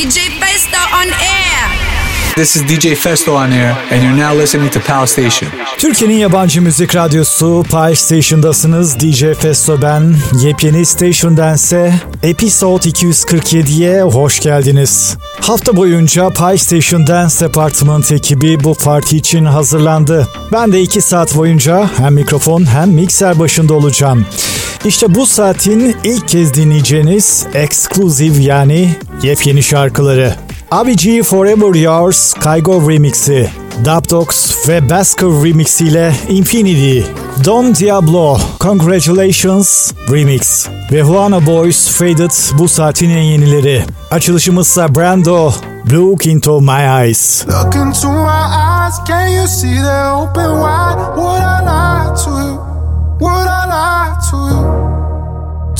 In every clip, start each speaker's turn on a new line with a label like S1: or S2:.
S1: DJ Festo on air.
S2: This is DJ Festo on air, and you're now listening to Pal Station.
S3: Türkiye'nin yabancı müzik radyosu Pal Station'dasınız. DJ Festo ben. Yepyeni Station Dance'e Episode 247'ye hoş geldiniz. Hafta boyunca Pal Station Dance Department ekibi bu parti için hazırlandı. Ben de 2 saat boyunca hem mikrofon hem mikser başında olacağım. İşte bu saatin ilk kez dinleyeceğiniz exclusive yani yepyeni şarkıları. G Forever Yours Kygo Remix'i, Dub Dogs ve Basker Remix ile Infinity, Don Diablo Congratulations Remix ve Juana Boys Faded bu saatin en yenileri. Açılışımızsa Brando Look Into My Eyes.
S4: Look into my eyes, can you see they're open wide? Would I lie to you? Would I lie to you?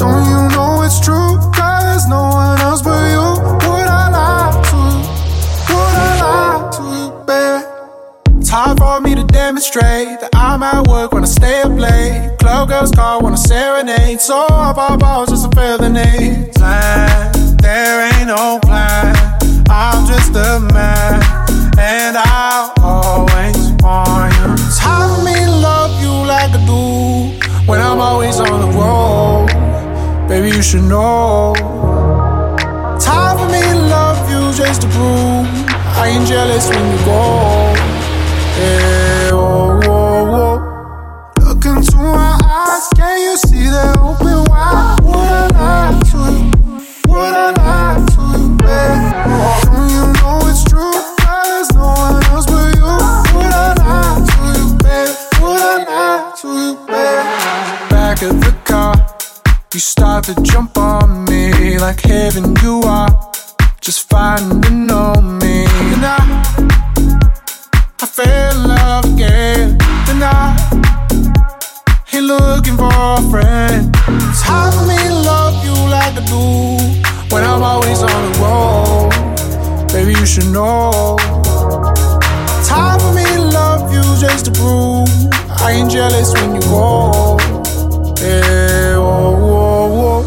S4: Don't you know it's true? Cause there's no one else but you. It's hard for me to demonstrate that I'm at work when I stay up late. Club girls call when I serenade. So I pop balls just the name. Plan, there ain't no plan. I'm just a man, and I'll always want you. It's hard for me to love you like I do when I'm always on the road. Baby, you should know. Time for me to love you just to prove I ain't jealous when you go. Look into my eyes, can you see they're open wide? Would I lie to you? Would I lie to you, babe? Don't you know it's true? There's no one else but you. Would I lie to you, babe? Would I lie to you, babe? Back of the car, you start to jump on me like heaven you are. Just fine to ain't looking for a friend. It's hard for me to love you like I do when I'm always on the road. Baby, you should know. It's hard for me to love you just to prove I ain't jealous when you go. Yeah, whoa.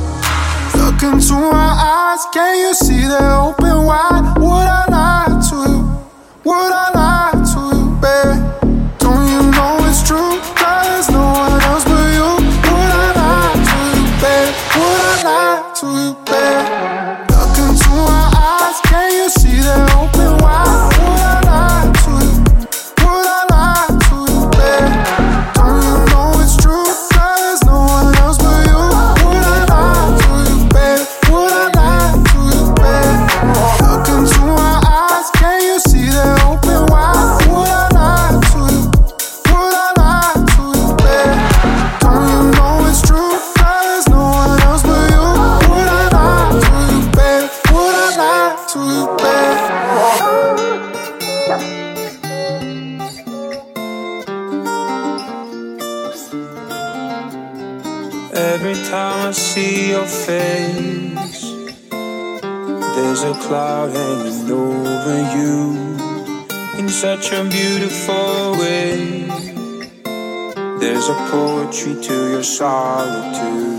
S4: Look into my eyes, can you see they're open wide? Would I lie to you? Would I lie
S5: face, there's a cloud hanging over you in such a beautiful way. There's a poetry to your solitude.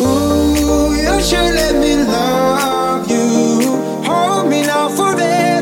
S5: Ooh, you should let me love you. Hold me now forevermore.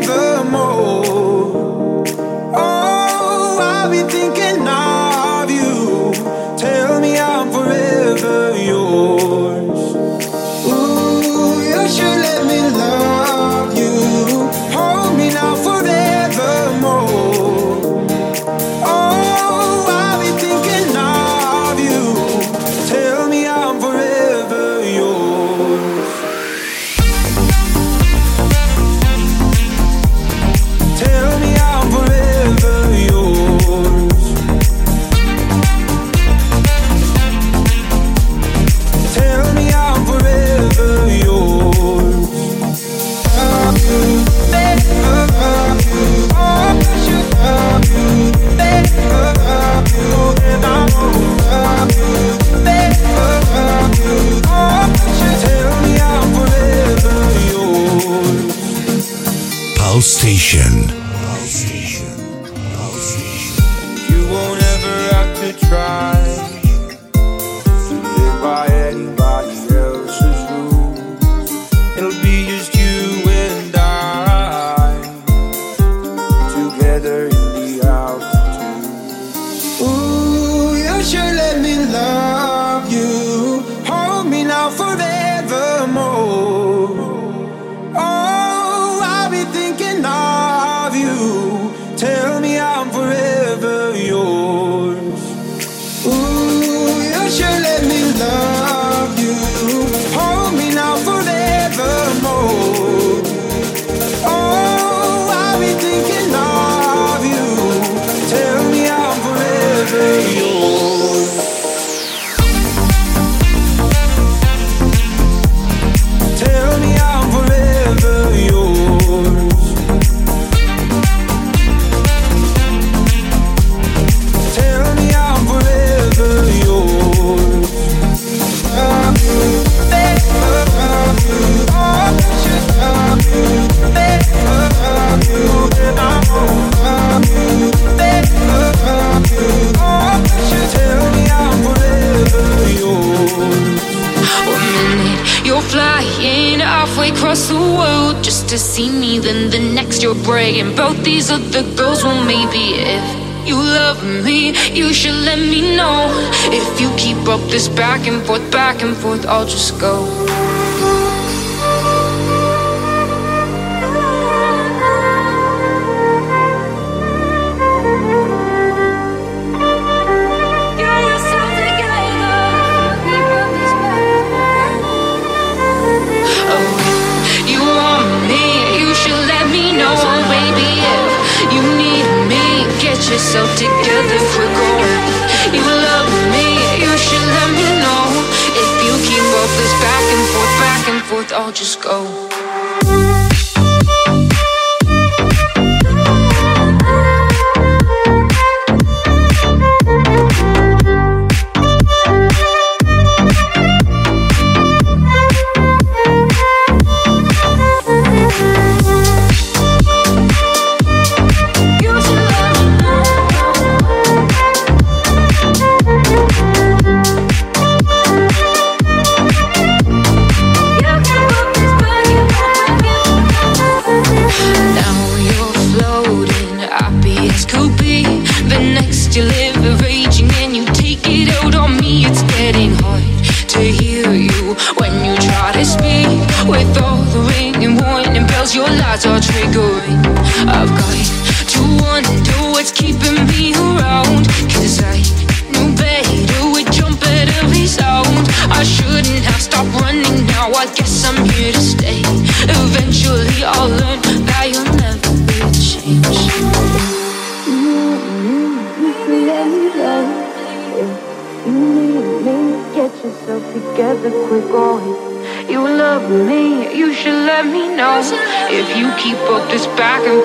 S6: to
S7: see me, then the next you're breaking. Both these other girls. will maybe if you love me, you should let me know. If you keep up this back and forth, back and forth, I'll just go. country, so together we're going. You love me, you should let me know. If you keep up this back and forth, back and forth, I'll just go.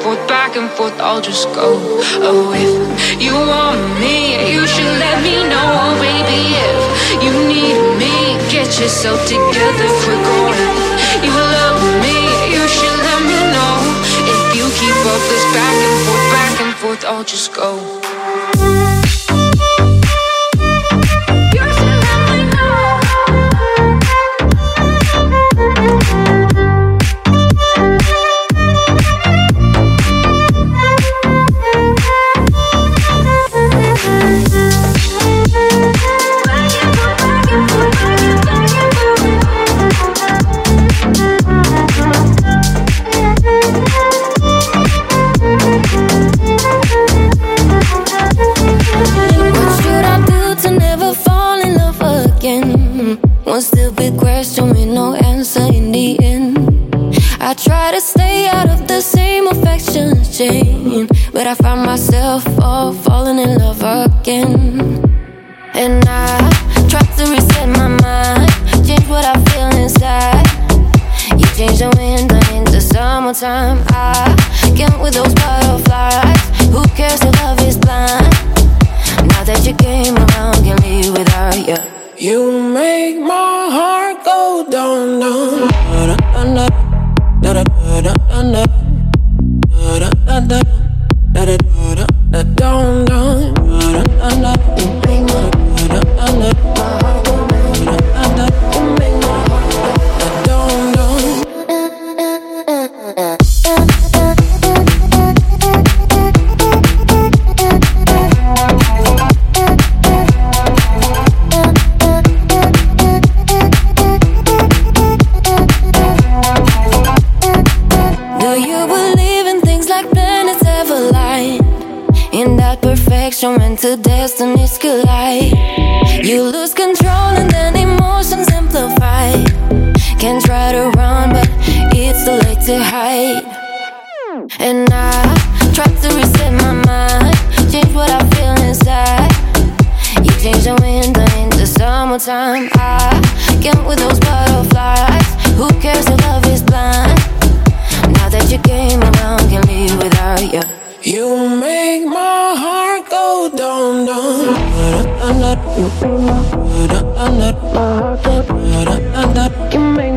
S7: forth, back and forth, I'll just go. Oh, if you want me, you should let me know. Oh, baby, if you need me, get yourself together if we're going. You love me, you should let me know. If you keep up this back and forth, back and forth, I'll just go.
S8: Butterflies. Who cares if love is blind? Now that you came around, can't live without you.
S6: You make my heart go
S5: dum dum. You make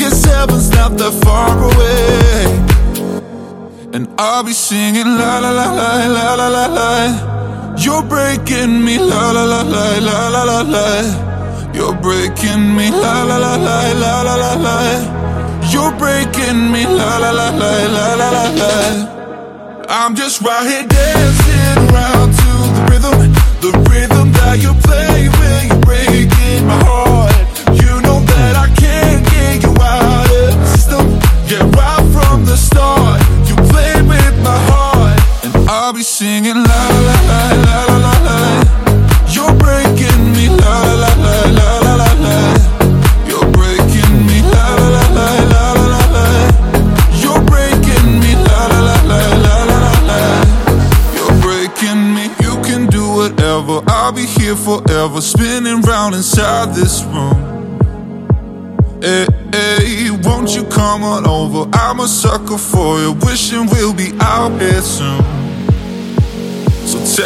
S9: Guess heaven's not that far away. And I'll be singing la la la la la la la la. You're breaking me la la la la la la la la. You're breaking me la la la la la la la la. You're breaking me la la la la la la la la. I'm just right here dancing around to the rhythm, the rhythm that you play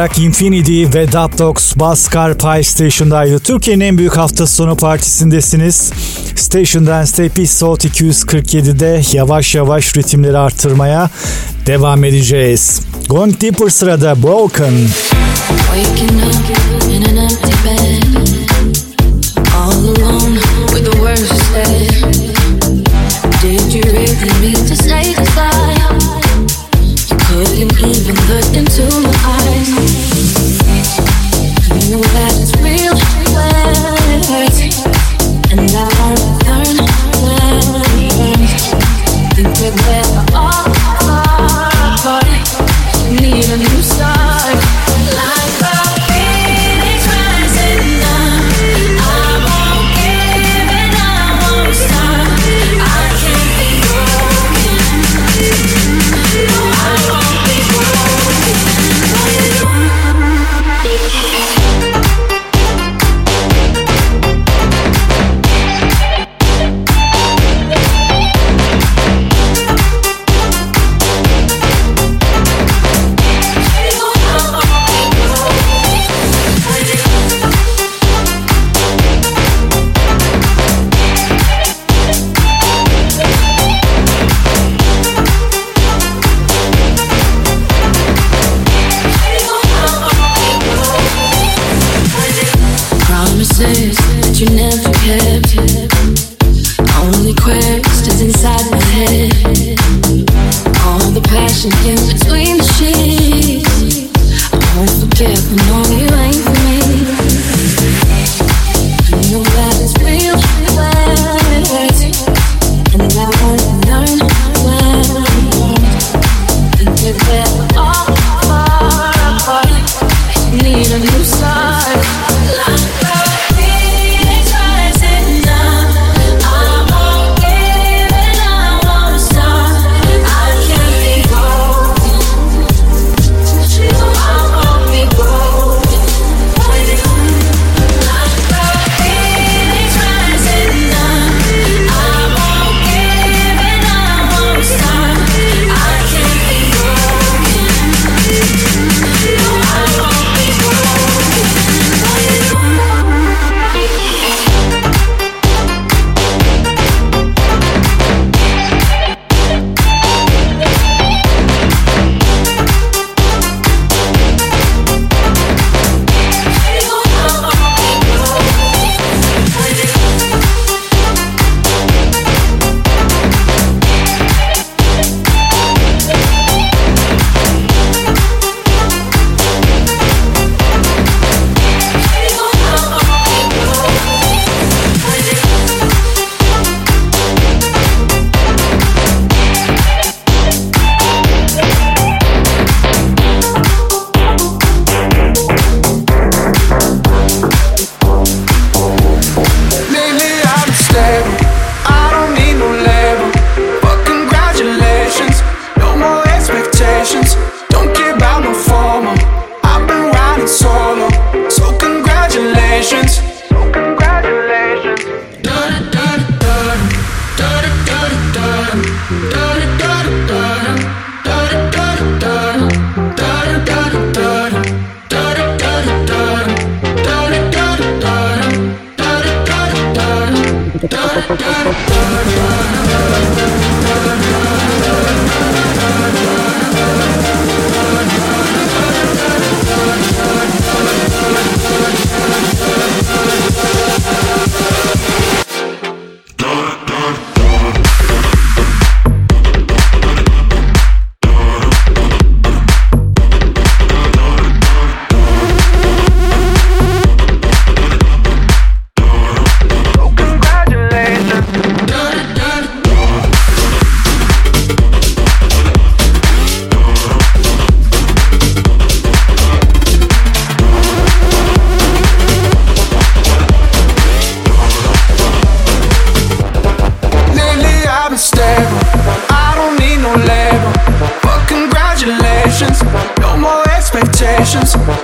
S3: olarak Infinity ve Dubdox Baskar Pie Station'daydı. Türkiye'nin en büyük hafta sonu partisindesiniz. Station'dan Episode 247'de yavaş yavaş ritimleri artırmaya devam edeceğiz. Going Deeper sırada Broken.
S10: Did you really mean to say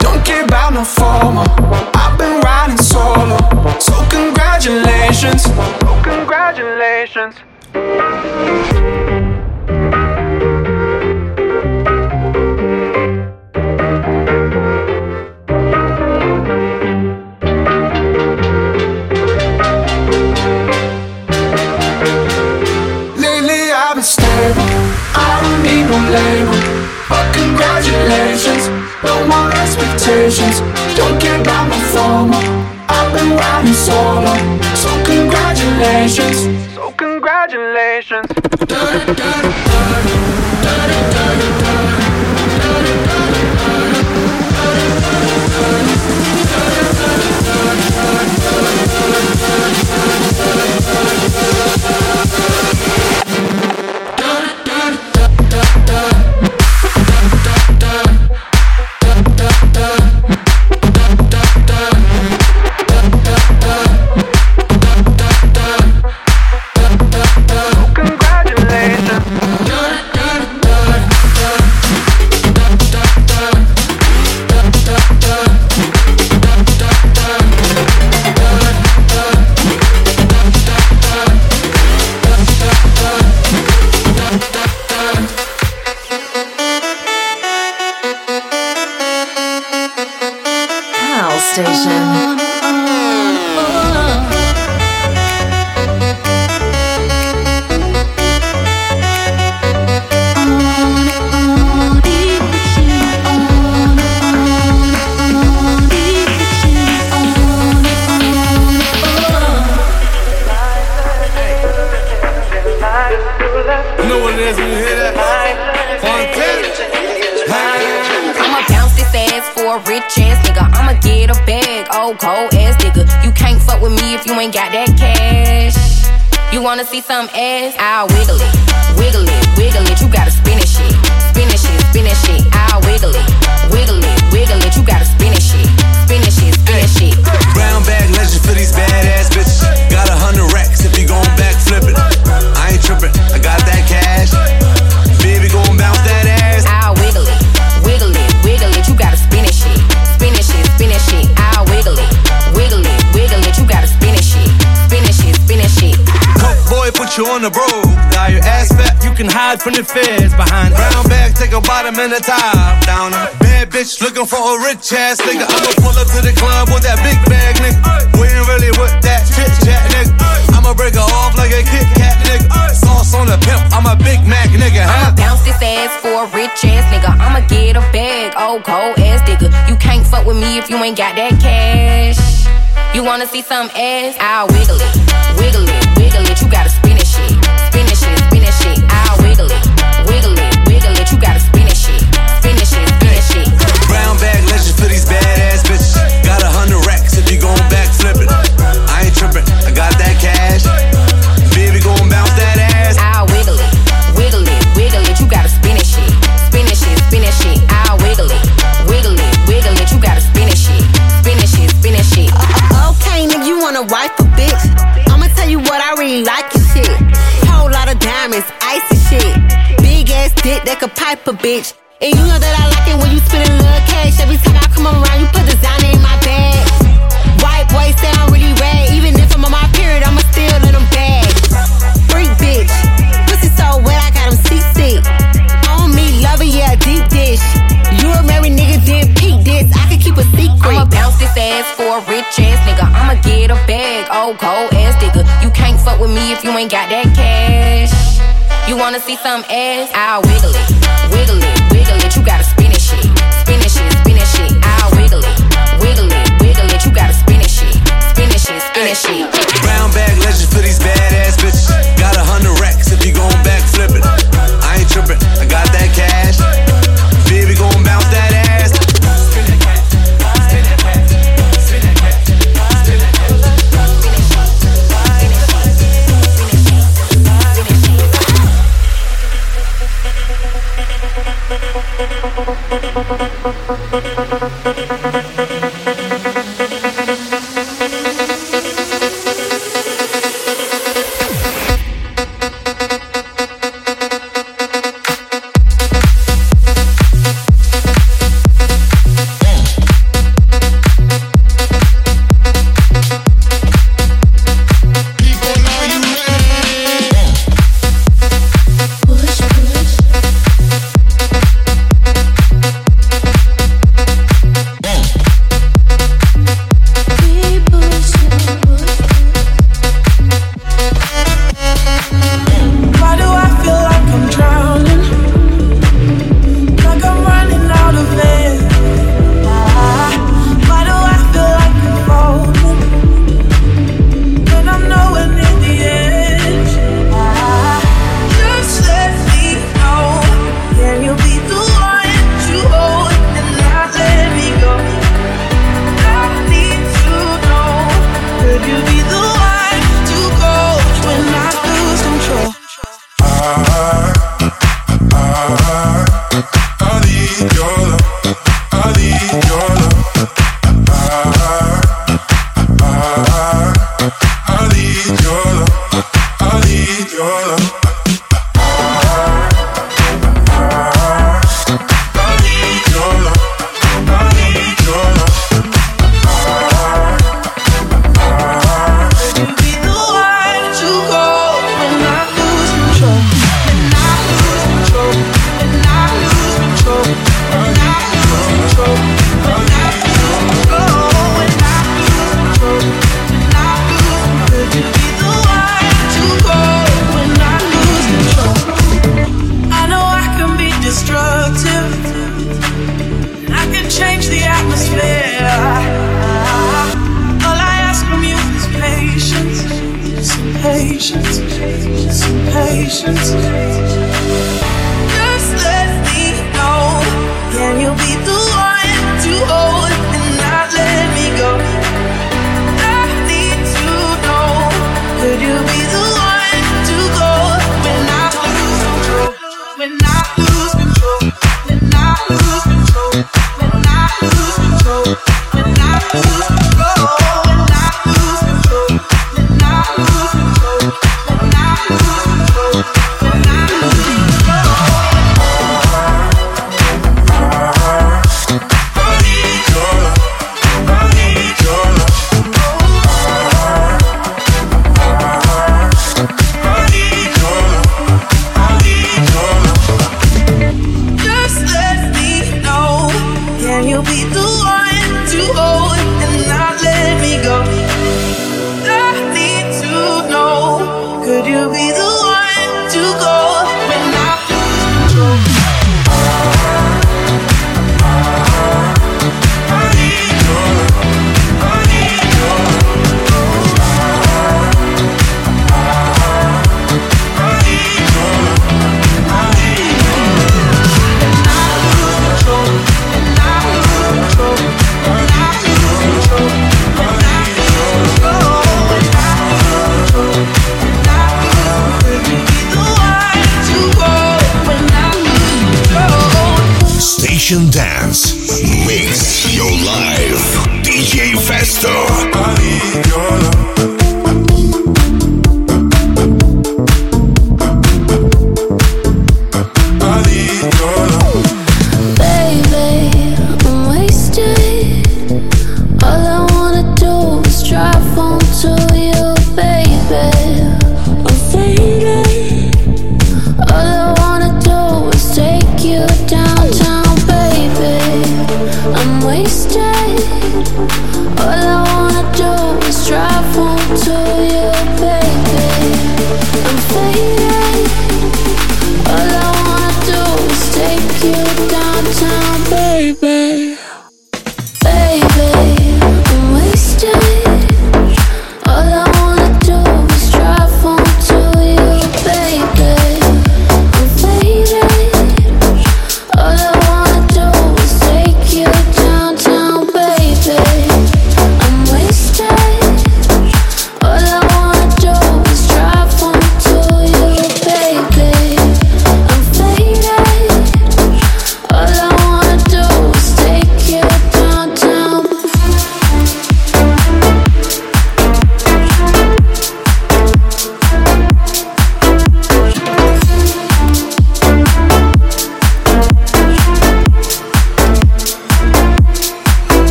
S5: Don't care about no formal. I've been riding solo. So congratulations. Congratulations. Don't care about
S4: my formal. I've been riding solo, so congratulations. So congratulations.
S11: Wanna see some ass? I'll wiggle it, wiggle it, wiggle it. You gotta spin it shit, spin it shit, spin it shit. I'll wiggle it, wiggle it, wiggle it. You gotta spin it shit, spin it shit, spin it shit.
S12: Brown bag legend for these badass bitches. Got a hundred racks if you gon' back flip it. I trippin', I got that cash. Baby, gon' bounce that ass.
S11: I'll wiggle it, wiggle it, wiggle it. You gotta spin it shit, spin it shit, spin it shit. I'll wiggle it, wiggle it, wiggle it. You gotta spin it shit, spin it shit, spin it shit.
S12: Boy, put you on the road. Got your ass fat, you can hide from the feds behind brown bag. Take a bottom and a top down. Bad bitch looking for a rich ass nigga. I'ma pull up to the club with that big bag, nigga. We ain't really with that chit chat, nigga. I'ma break her off like a Kit Kat, nigga. Sauce on the pimp, I'm a Big Mac, nigga.
S11: Huh? I'ma bounce this ass for a rich ass nigga. I'ma get a bag, old cold ass nigga. You can't fuck with me if you ain't got that cash. You wanna see some ass? I'll wiggle it, wiggle it, wiggle it. You gotta spin
S13: dick that could pipe a bitch. And you know that I like it when you spend a little cash. Every time I come around, you put designer in my bag. White boy sound really rad. Even if I'm on my period, I'ma still let them bag. Freak bitch. Pussy so wet, I got him seasick. On me, love it, yeah, deep dish. You a married nigga, then peak this. I can keep a secret.
S11: I'ma bounce this ass for a rich ass nigga. I'ma get a bag, oh cold ass nigga. You can't fuck with me if you ain't got that wanna see some ass? I'll wiggle it, wiggle it, wiggle it. You gotta spin it shit, spin it shit, spin it shit. I'll wiggle it, wiggle it, wiggle it. You gotta spin it shit, spin it shit, spin it shit.
S12: Brown bag legend for these badass bitches. Got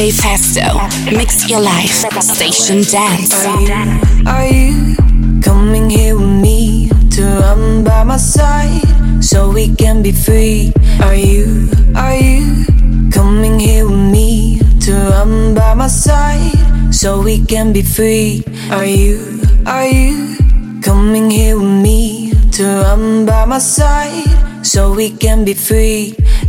S1: DJ Festo. Mix your life. Station dance.
S14: Are you, are you coming here with me to run by my side so we can be free? Are you, are you coming here with me to run by my side so we can be free? Are you, are you coming here with me to run by my side so we can be free?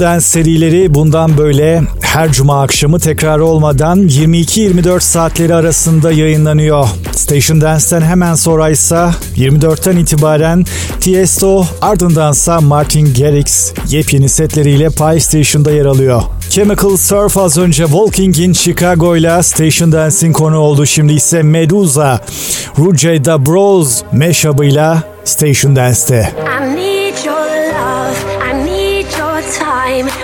S3: Dance serileri bundan böyle her cuma akşamı tekrar olmadan 22-24 saatleri arasında yayınlanıyor. Station Dance'ten hemen sonra ise 24'ten itibaren Tiesto ardındansa Martin Garrix yepyeni setleriyle Pie Station'da yer alıyor. Chemical Surf az önce Walking in Chicago ile Station Dance'in konu oldu. Şimdi ise Medusa, Rujay Da Bros mashup'ıyla Station Dance'te.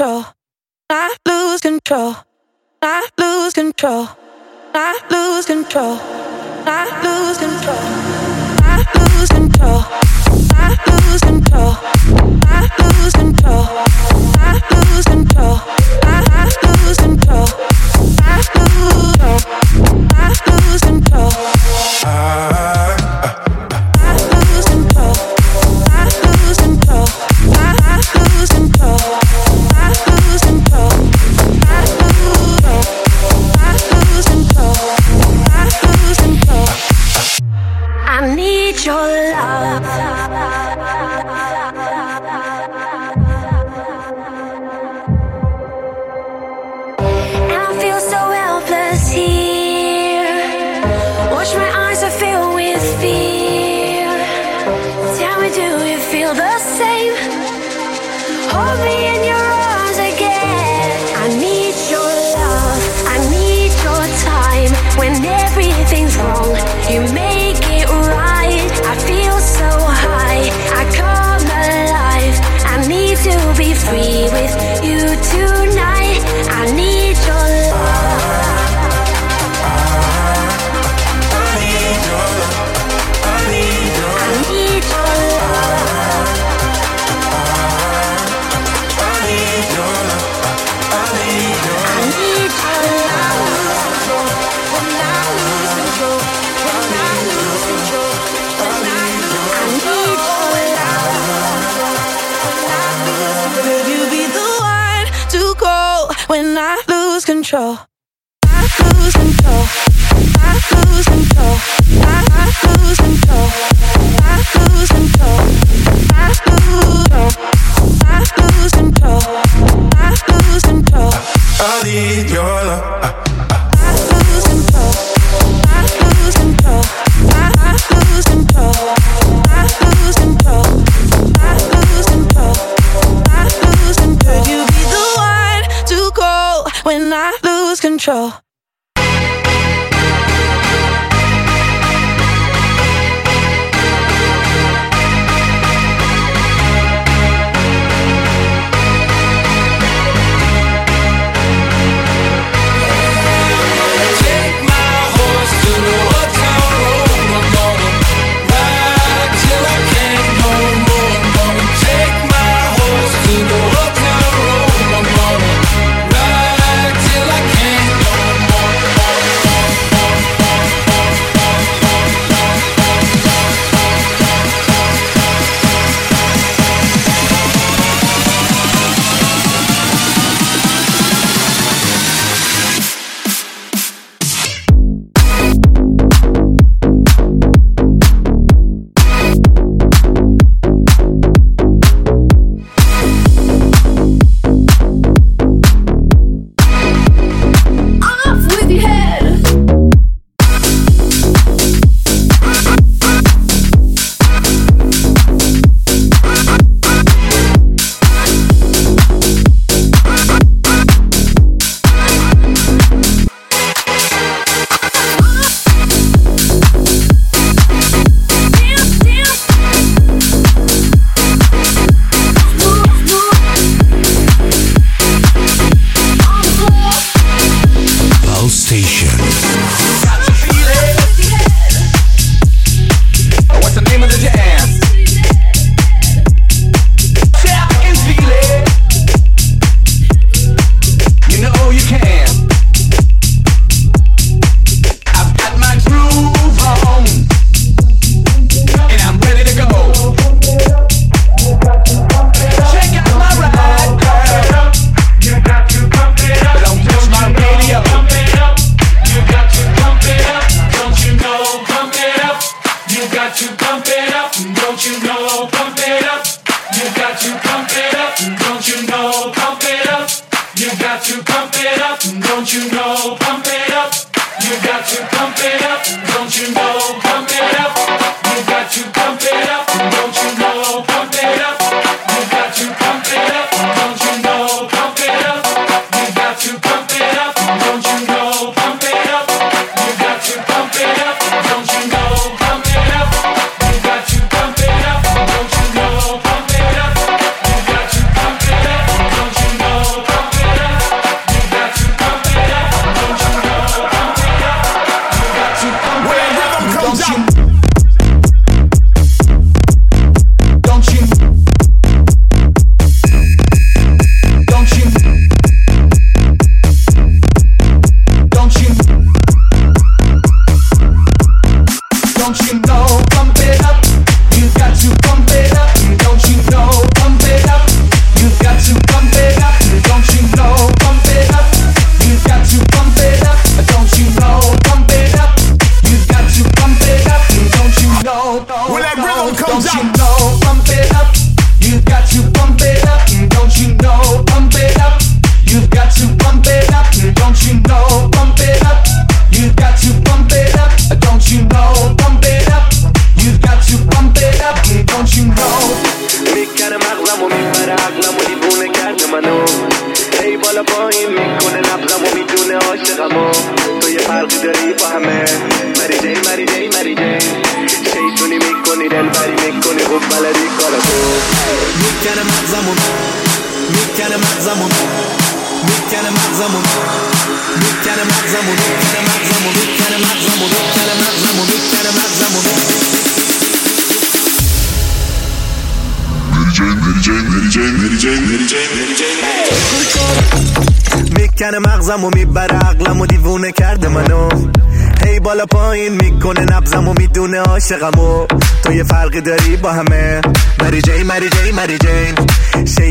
S15: Control. I lose control. I lose control. I lose control. I lose control. I lose control. I lose control. I lose control. I lose control. I lose control. I lose control. I lose control.
S16: Your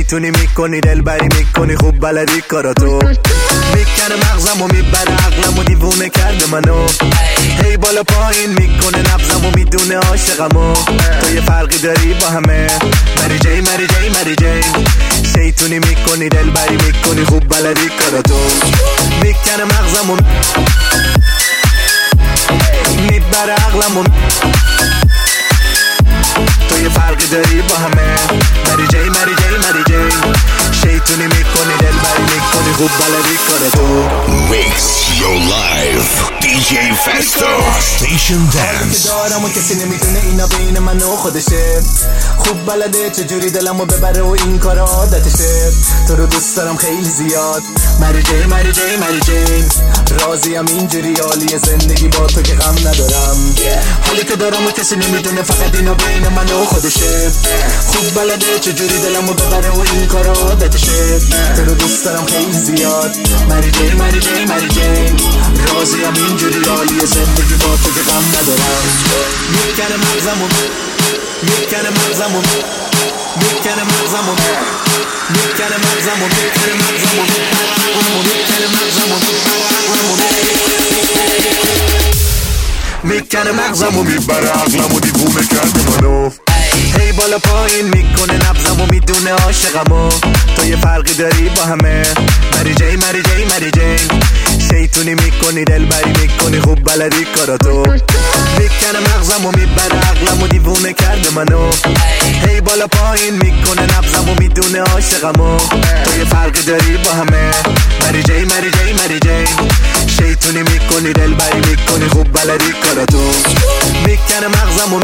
S12: شیطونی می‌کنی دلبری می‌کنی خوب بلدی کاراتو می‌کنه مغزم و می‌بره عقلم و دیوونه کرده منو. هی بالا پایین می‌کنه نبزم و می‌دونه عاشقم و تو یه فرقی داری با همه. مری جی مری جی مری جی. شیطونی می‌کنی دلبری می‌کنی خوب بلدی کاراتو می‌کنه مغزم و می‌بره عقلم و تو یه فرقی داری با همه. مری جی مری جی مری جی. شیطونی می‌کنی دلبری می‌کنی خوب بلدی کاراتو
S17: Mix your life. DJ Festo. Station
S12: که
S17: Dance.
S12: دارم و کسی نمی‌دونه اینا بین من و خودشه. خوب بلده چجوری دلمو ببره و این کار عادتشه. تو رو دوست دارم خیلی زیاد. مری جی مری جی مری جی. راضیم اینجوری حالی زندگی با تو که غم ندارم. حالی که دارم و کسی نمی‌دونه فقط اینا بین من و خودشه خوب بلده چجوری دلمو ببره و این کار عادتشه تو رو دوست دارم خیلی زیاد. مری جی مری جی مری جی راضیم اینجوری حالی زندگی با تو که غم ندارم. می‌کنه مغزمو. می‌کنه مغزمو. می‌کنه مغزمو. می‌کنه مغزمو. می‌کنه مغزمو. می‌کنه مغزمو. می‌کنه مغزمو. می‌بره عقلمو دیوونه کرده منو. هی بالا پایین می‌کنه نبزمو می‌دونه عاشقمو. تو یه فرقی داری با همه. مری جی مری جی مری جی. شیطونی می‌کنی دلبری می‌کنی خوب بلدی کاراتو می‌کنه مغزمو می‌بره عقلمو دیوونه کرده منو. هی بالا پایین می‌کنه نبزمو می‌دونه عاشقمو. تو یه فرقی داری با همه. مری جی مری جی مری جی. شیطونی می‌کنی دلبری می‌کنی خوب بلدی کاراتو می‌کنه مغزمو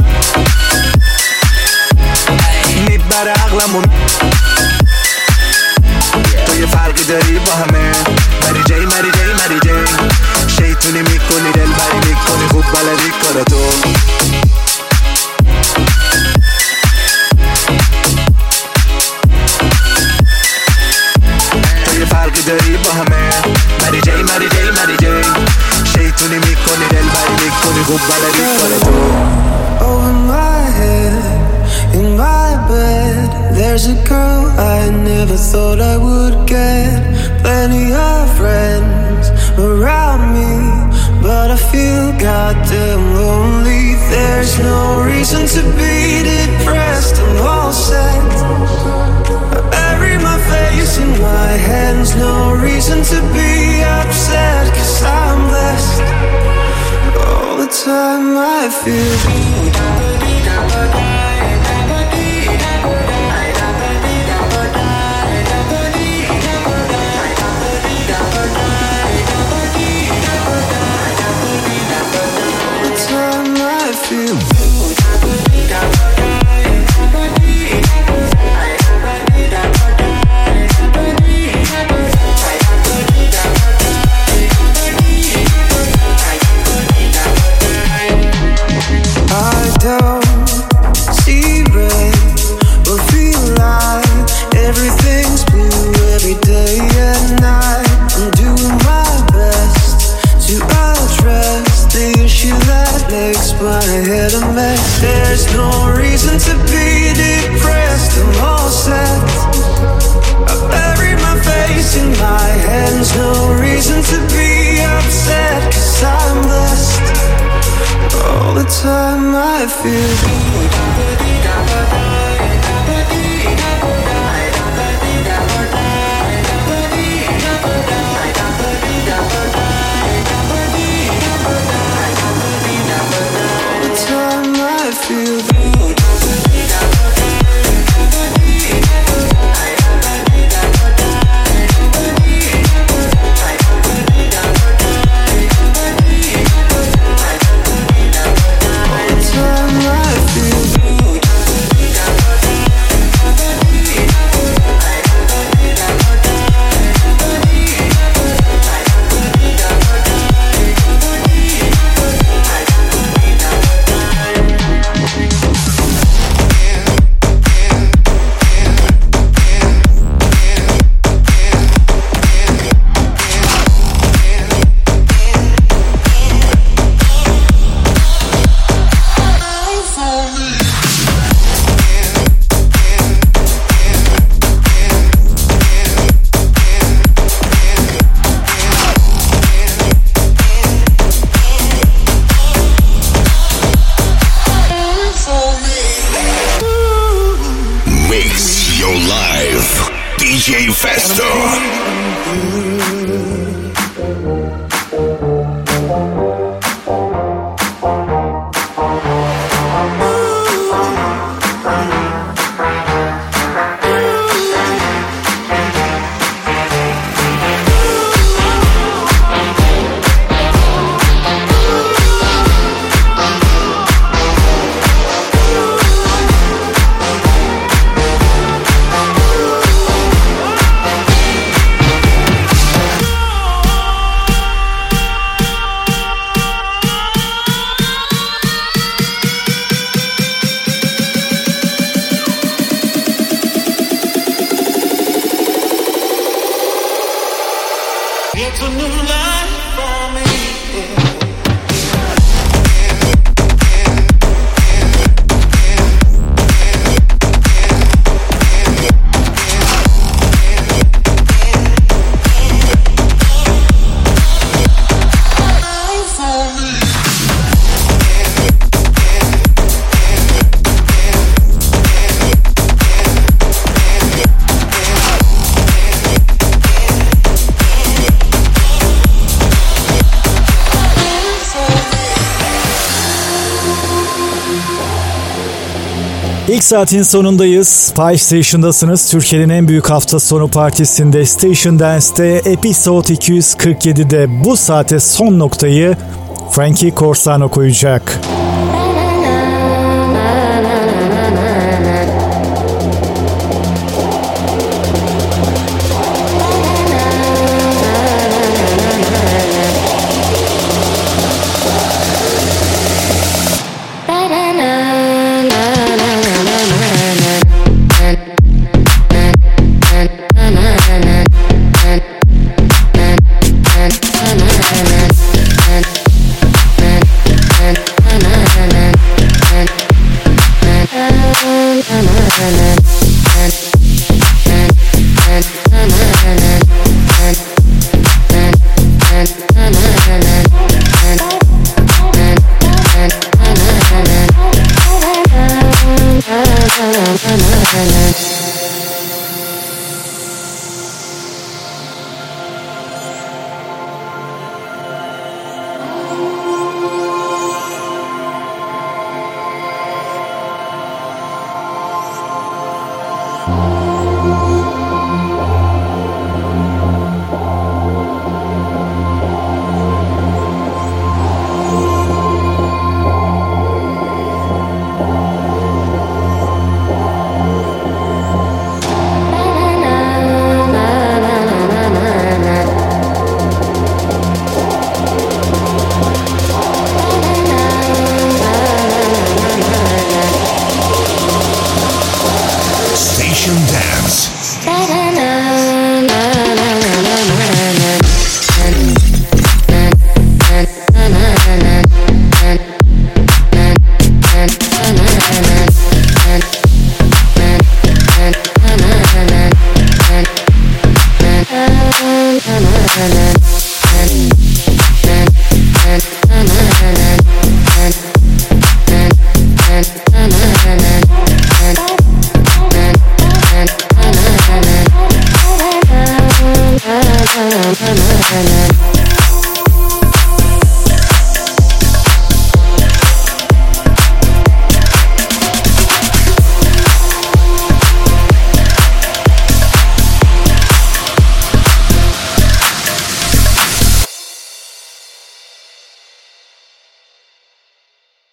S12: تو یه فرقی داری با همه. مری جی مری جی مری جی. شیطونی می‌کنی دلبری می‌کنی خوب بلدی کاراتو تو یه فرقی داری با همه. مری جی مری جی مری جی. شیطونی می‌کنی دلبری می‌کنی خوب بلدی کاراتو
S5: There's a girl I never thought I would get. Plenty of friends around me, but I feel goddamn lonely. There's no reason to be depressed. I'm all set. I bury my face in my hands. No reason to be upset, cause I'm blessed. All the time I feel. feel
S3: saatin sonundayız. Pie Station'dasınız. Türkiye'nin en büyük hafta sonu partisinde Station Dance'te Episode 247'de bu saate son noktayı Frankie Corsano koyacak.